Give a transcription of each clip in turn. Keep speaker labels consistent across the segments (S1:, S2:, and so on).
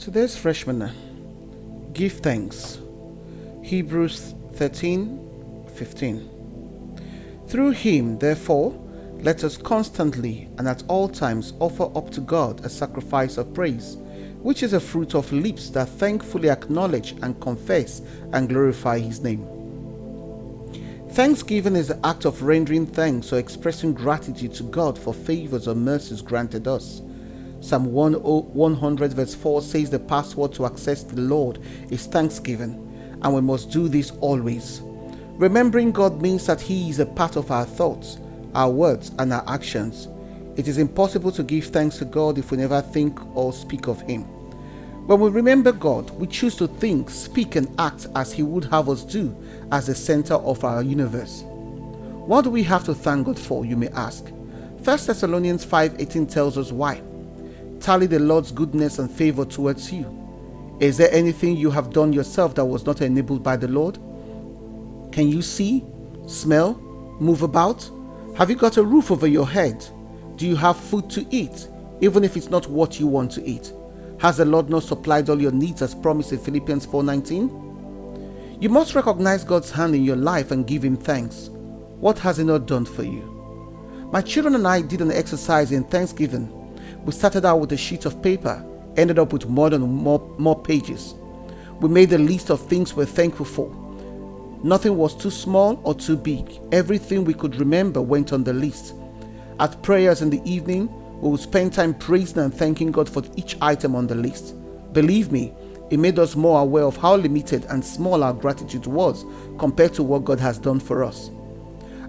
S1: Today's freshman give thanks. Hebrews 13 15. Through him, therefore, let us constantly and at all times offer up to God a sacrifice of praise, which is a fruit of lips that thankfully acknowledge and confess and glorify his name. Thanksgiving is the act of rendering thanks or expressing gratitude to God for favors or mercies granted us. Psalm 100 verse 4 says the password to access the Lord is thanksgiving, and we must do this always. Remembering God means that He is a part of our thoughts, our words, and our actions. It is impossible to give thanks to God if we never think or speak of Him. When we remember God, we choose to think, speak, and act as He would have us do as the center of our universe. What do we have to thank God for, you may ask? 1 Thessalonians 5:18 tells us why tally the Lord's goodness and favor towards you? Is there anything you have done yourself that was not enabled by the Lord? Can you see, smell, move about? Have you got a roof over your head? Do you have food to eat, even if it's not what you want to eat? Has the Lord not supplied all your needs as promised in Philippians 4:19? You must recognize God's hand in your life and give him thanks. What has he not done for you? My children and I did an exercise in Thanksgiving we started out with a sheet of paper, ended up with more than more, more pages. We made a list of things we're thankful for. Nothing was too small or too big. Everything we could remember went on the list. At prayers in the evening, we would spend time praising and thanking God for each item on the list. Believe me, it made us more aware of how limited and small our gratitude was compared to what God has done for us.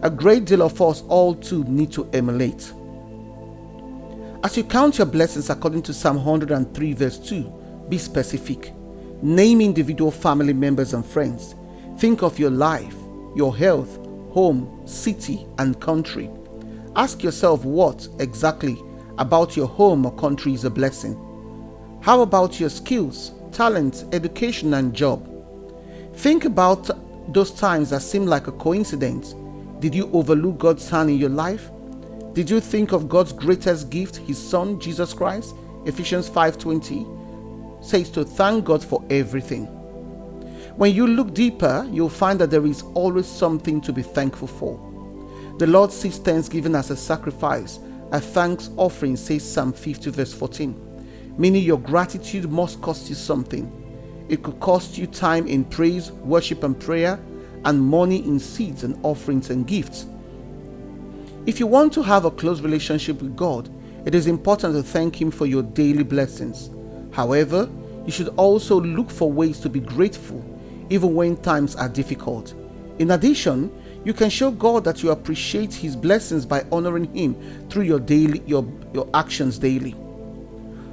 S1: A great deal of us all too need to emulate. As you count your blessings according to Psalm 103, verse 2, be specific. Name individual family members and friends. Think of your life, your health, home, city, and country. Ask yourself what exactly about your home or country is a blessing. How about your skills, talents, education, and job? Think about those times that seem like a coincidence. Did you overlook God's hand in your life? Did you think of God's greatest gift, his son Jesus Christ? Ephesians 5:20 says to thank God for everything. When you look deeper, you'll find that there is always something to be thankful for. The Lord sees thanksgiving as a sacrifice, a thanks offering, says Psalm 50, verse 14, meaning your gratitude must cost you something. It could cost you time in praise, worship, and prayer, and money in seeds and offerings and gifts. If you want to have a close relationship with God, it is important to thank Him for your daily blessings. However, you should also look for ways to be grateful even when times are difficult. In addition, you can show God that you appreciate his blessings by honoring him through your daily your, your actions daily.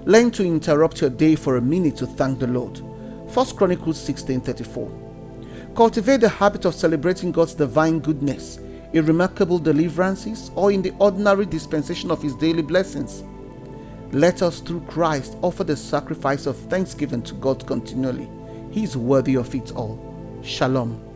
S1: Learn to interrupt your day for a minute to thank the Lord. 1 Chronicles 16:34. Cultivate the habit of celebrating God's divine goodness in remarkable deliverances, or in the ordinary dispensation of His daily blessings. Let us, through Christ, offer the sacrifice of thanksgiving to God continually. He is worthy of it all. Shalom.